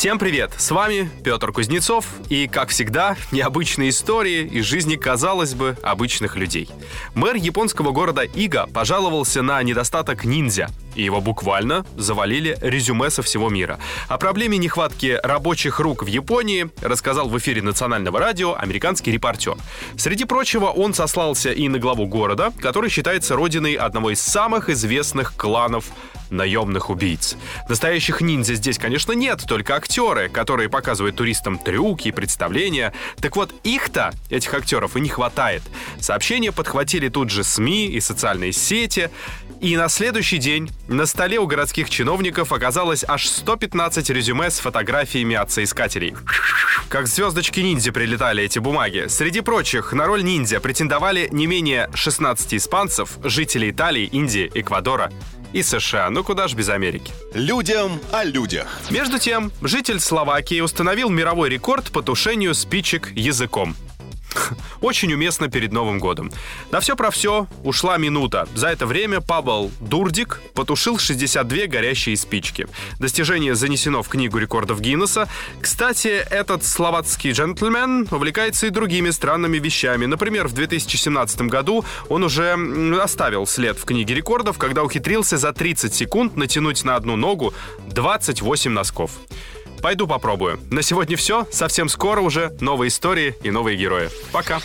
Всем привет! С вами Петр Кузнецов и, как всегда, необычные истории из жизни, казалось бы, обычных людей. Мэр японского города Ига пожаловался на недостаток ниндзя, и его буквально завалили резюме со всего мира. О проблеме нехватки рабочих рук в Японии рассказал в эфире национального радио американский репортер. Среди прочего, он сослался и на главу города, который считается родиной одного из самых известных кланов наемных убийц. Настоящих ниндзя здесь, конечно, нет, только актеры, которые показывают туристам трюки и представления. Так вот, их-то, этих актеров, и не хватает. Сообщения подхватили тут же СМИ и социальные сети. И на следующий день на столе у городских чиновников оказалось аж 115 резюме с фотографиями отцеискателей. Как звездочки ниндзя прилетали эти бумаги. Среди прочих, на роль ниндзя претендовали не менее 16 испанцев, жителей Италии, Индии, Эквадора и США. Ну куда ж без Америки. Людям о людях. Между тем, житель Словакии установил мировой рекорд по тушению спичек языком. Очень уместно перед Новым годом. На все про все ушла минута. За это время Павел Дурдик потушил 62 горящие спички. Достижение занесено в Книгу рекордов Гиннесса. Кстати, этот словацкий джентльмен увлекается и другими странными вещами. Например, в 2017 году он уже оставил след в Книге рекордов, когда ухитрился за 30 секунд натянуть на одну ногу 28 носков. Пойду попробую. На сегодня все. Совсем скоро уже новые истории и новые герои. Пока.